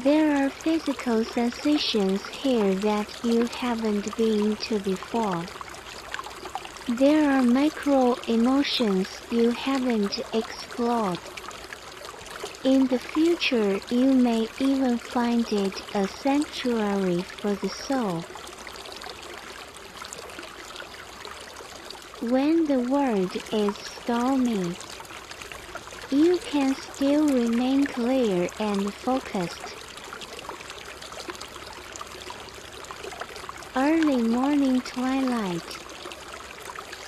There are physical sensations here that you haven't been to before. There are micro emotions you haven't explored. In the future, you may even find it a sanctuary for the soul. When the world is stormy, you can still remain clear and focused. Early morning twilight,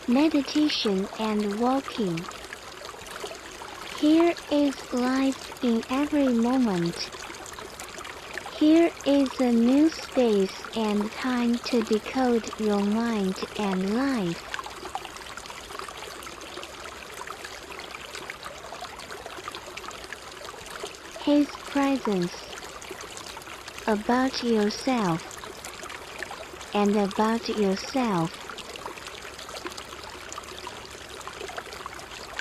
meditation and walking. Here is life in every moment. Here is a new space and time to decode your mind and life. His presence about yourself and about yourself.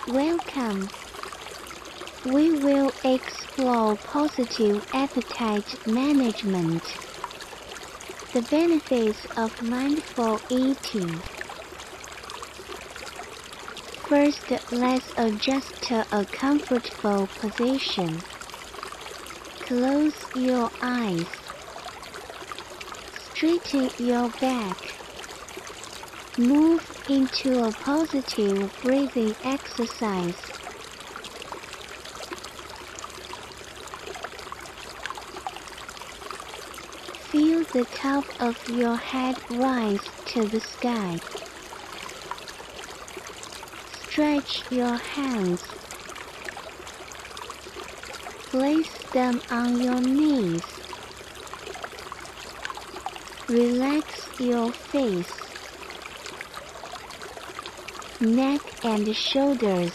Welcome. We will explore positive appetite management, the benefits of mindful eating. First, let's adjust to a comfortable position. Close your eyes. Straighten your back. Move into a positive breathing exercise. Feel the top of your head rise to the sky. Stretch your hands. Place them on your knees. Relax your face, neck and shoulders.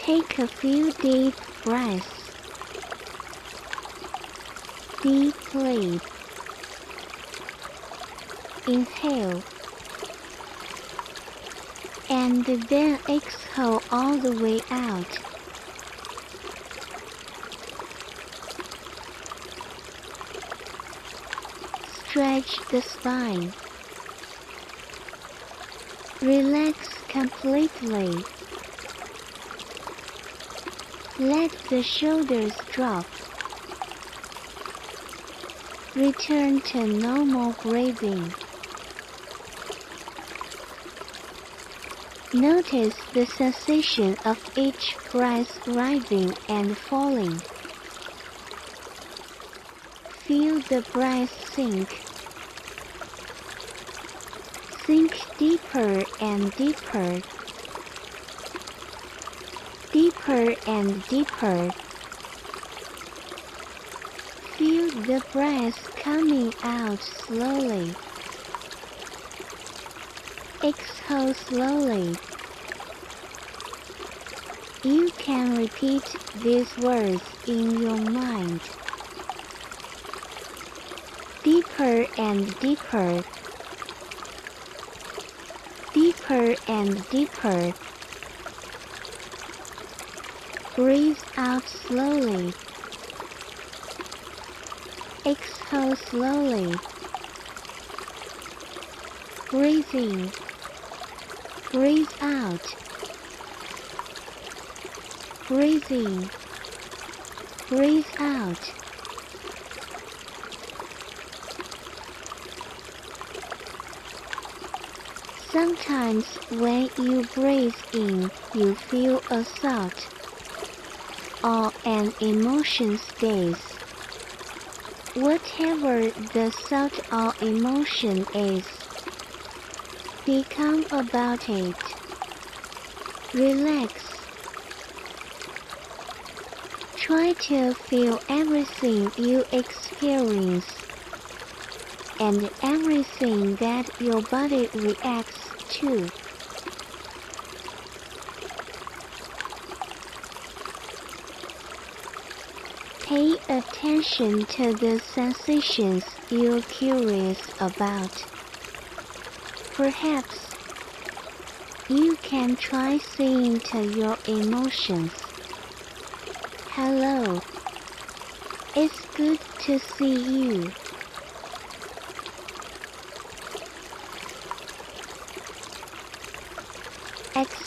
Take a few deep breaths. Deep Deeply. Inhale. And then exhale all the way out. Stretch the spine. Relax completely. Let the shoulders drop. Return to normal breathing. Notice the sensation of each breath rising and falling. Feel the breath sink. Sink deeper and deeper. Deeper and deeper. Feel the breath coming out slowly. Exhale slowly. You can repeat these words in your mind. Deeper and deeper. Deeper and deeper. Breathe out slowly. Exhale slowly. Breathe in. Breathe out. Breathe in. Breathe out. Sometimes when you breathe in, you feel a thought or an emotion stays. Whatever the thought or emotion is, be calm about it. Relax. Try to feel everything you experience and everything that your body reacts to. Pay attention to the sensations you're curious about. Perhaps you can try saying to your emotions, Hello. It's good to see you.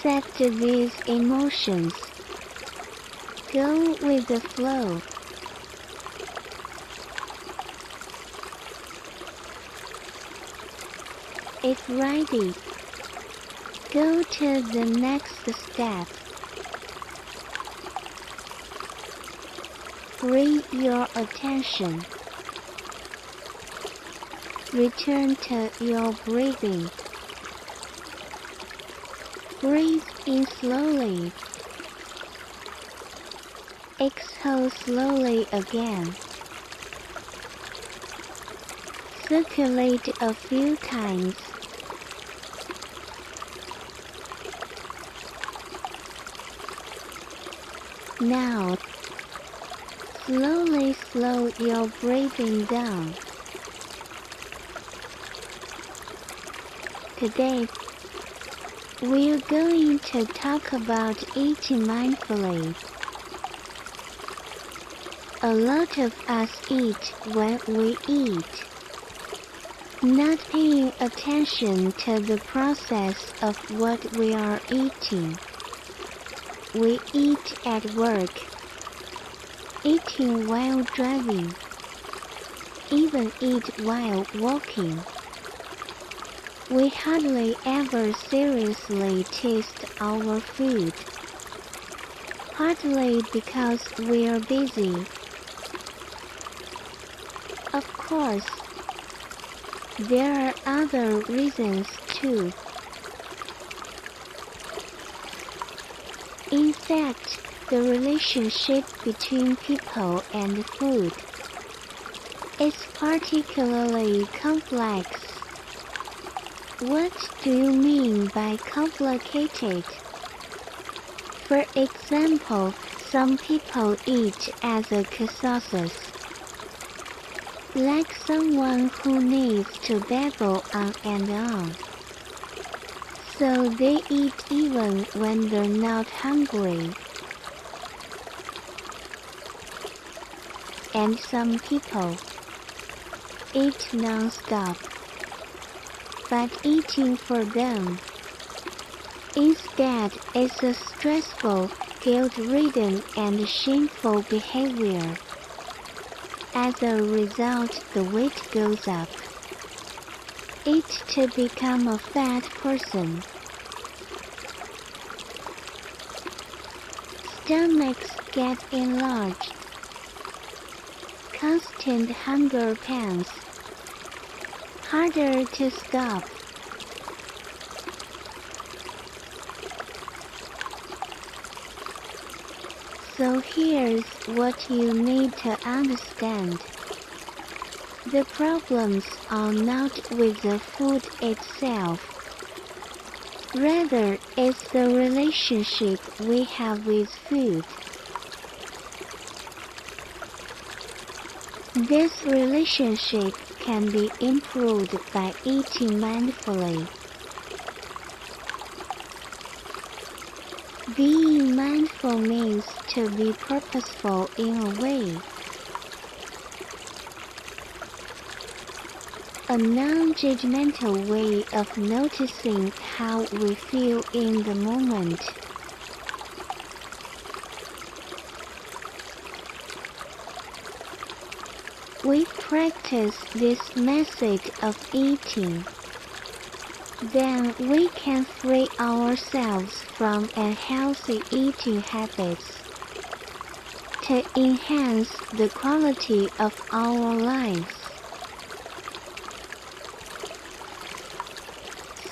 Accept these emotions. Go with the flow. If ready, go to the next step. Free your attention. Return to your breathing. Breathe in slowly. Exhale slowly again. Circulate a few times. Now, slowly slow your breathing down. Today, we're going to talk about eating mindfully. A lot of us eat when we eat, not paying attention to the process of what we are eating. We eat at work, eating while driving, even eat while walking. We hardly ever seriously taste our food, partly because we're busy. Of course, there are other reasons too. In fact, the relationship between people and food is particularly complex. What do you mean by complicated? For example, some people eat as a catharsis. Like someone who needs to babble on and on. So they eat even when they're not hungry. And some people eat non-stop. But eating for them instead is a stressful, guilt-ridden and shameful behavior. As a result, the weight goes up. Eat to become a fat person. Stomachs get enlarged. Constant hunger pangs. Harder to stop. So here's what you need to understand. The problems are not with the food itself. Rather, it's the relationship we have with food. This relationship can be improved by eating mindfully. Being mindful means to be purposeful in a way. A non-judgmental way of noticing how we feel in the moment. We practice this method of eating. Then we can free ourselves from unhealthy eating habits to enhance the quality of our lives.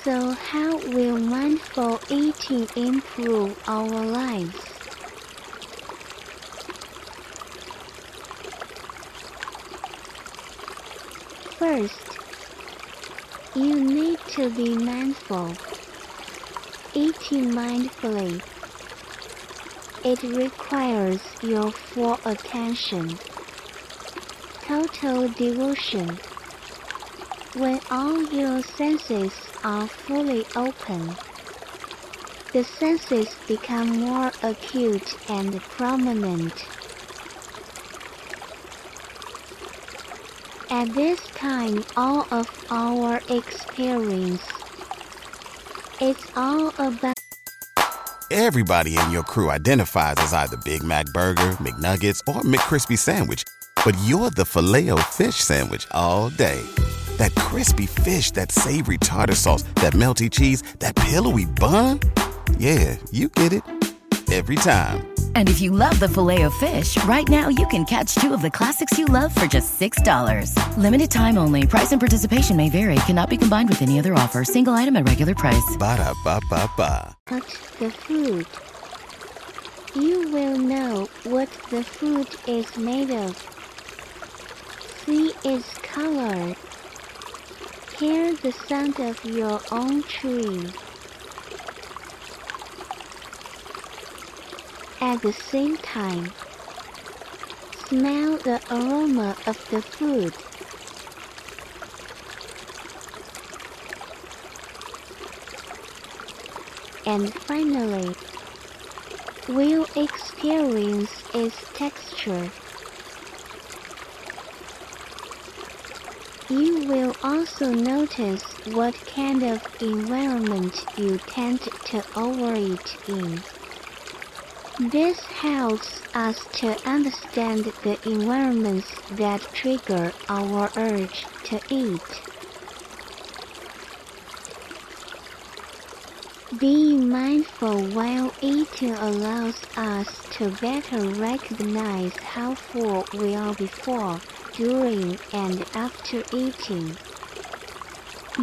So how will mindful eating improve our lives? First, you need to be mindful. Eating mindfully. It requires your full attention. Total devotion. When all your senses are fully open, the senses become more acute and prominent. At this time all of our experience it's all about Everybody in your crew identifies as either Big Mac Burger, McNuggets, or McCrispy Sandwich. But you're the filet fish Sandwich all day. That crispy fish, that savory tartar sauce, that melty cheese, that pillowy bun. Yeah, you get it. Every time. And if you love the Filet-O-Fish, right now you can catch two of the classics you love for just $6. Limited time only. Price and participation may vary. Cannot be combined with any other offer. Single item at regular price. Ba da ba ba ba. Catch the food. You will know what the food is made of. See its color. Hear the sound of your own chewing. At the same time, smell the aroma of the food. And finally, will experience its texture. You will also notice what kind of environment you tend to overeat in. This helps us to understand the environments that trigger our urge to eat. Being mindful while eating allows us to better recognize how full we are before, during, and after eating.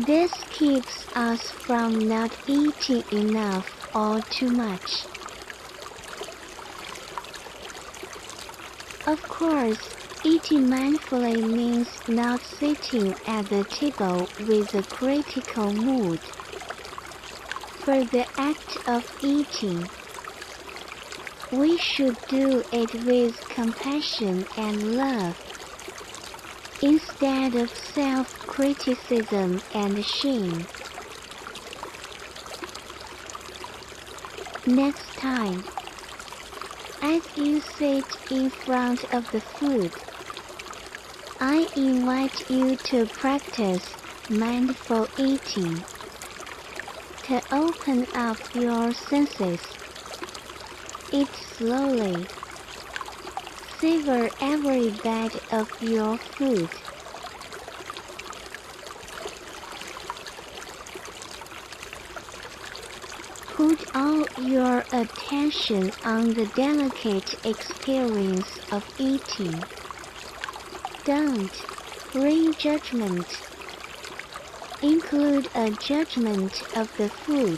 This keeps us from not eating enough or too much. Of course, eating mindfully means not sitting at the table with a critical mood. For the act of eating, we should do it with compassion and love, instead of self-criticism and shame. Next time, as you sit in front of the food, I invite you to practice mindful eating. To open up your senses. Eat slowly. Savor every bite of your food. Put all your attention on the delicate experience of eating. Don't bring judgment. Include a judgment of the food.